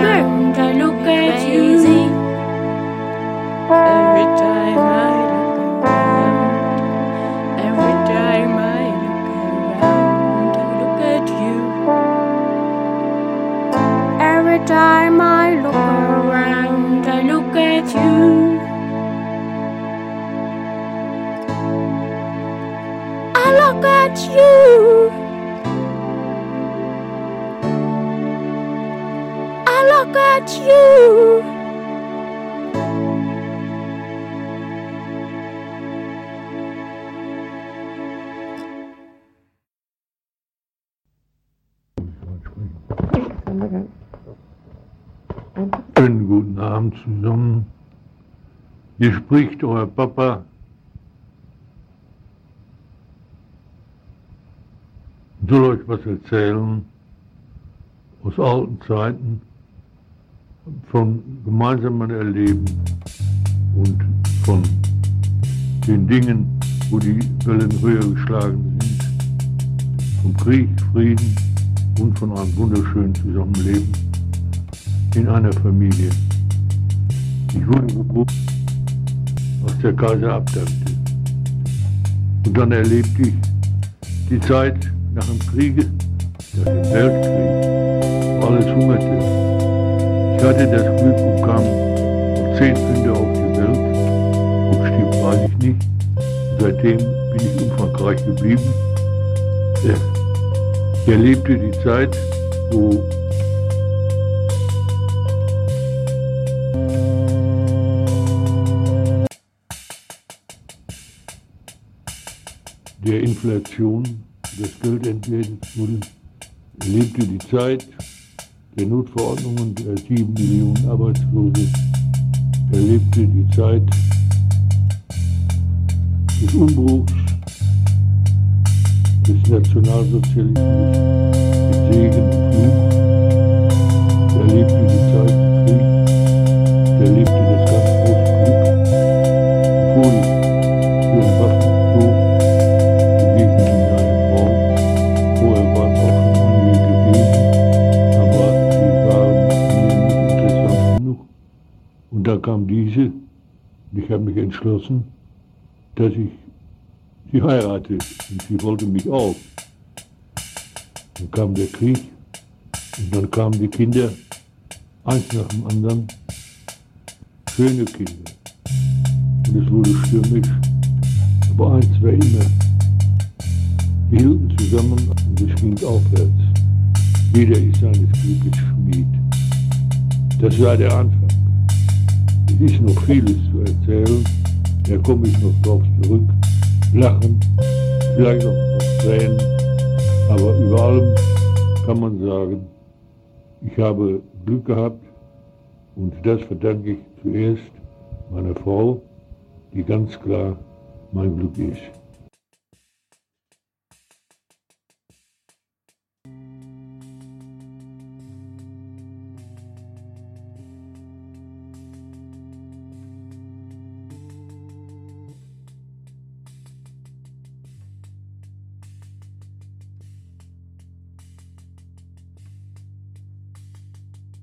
look look at you. Schönen guten Abend zusammen. Hier spricht euer Papa. Ich soll euch was erzählen aus alten Zeiten, von gemeinsamen Erleben und von den Dingen, wo die Wellen höher geschlagen sind, vom Krieg, Frieden und von einem wunderschönen Zusammenleben in einer Familie. Ich wurde geboren, als der Kaiser abdankte. Und dann erlebte ich die Zeit nach dem Kriege, nach dem Weltkrieg, wo alles hungerte. Hatte das Glück und kam zehn Kinder auf die Welt. Ob stimmt, weiß ich nicht. Seitdem bin ich in Frankreich geblieben. Ja. Ich erlebte die Zeit, wo der Inflation des Geldentgeltes null erlebte die Zeit der Notverordnungen der sieben Millionen Arbeitslose, erlebte die Zeit des Umbruchs des Nationalsozialismus mit Segen und Fluch, erlebte die Zeit des Kriegs, erlebte da kam diese, und ich habe mich entschlossen, dass ich sie heirate. Und sie wollte mich auch. Dann kam der Krieg und dann kamen die Kinder, eins nach dem anderen, schöne Kinder. Und es wurde stürmisch. Aber eins war immer, wir hielten zusammen und es ging aufwärts. Jeder ist seines Glückes Schmied. Das war der Anfang. Ist noch vieles zu erzählen, da komme ich noch drauf zurück. Lachen, vielleicht auch noch Tränen, aber über allem kann man sagen, ich habe Glück gehabt und das verdanke ich zuerst meiner Frau, die ganz klar mein Glück ist.